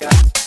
Yeah.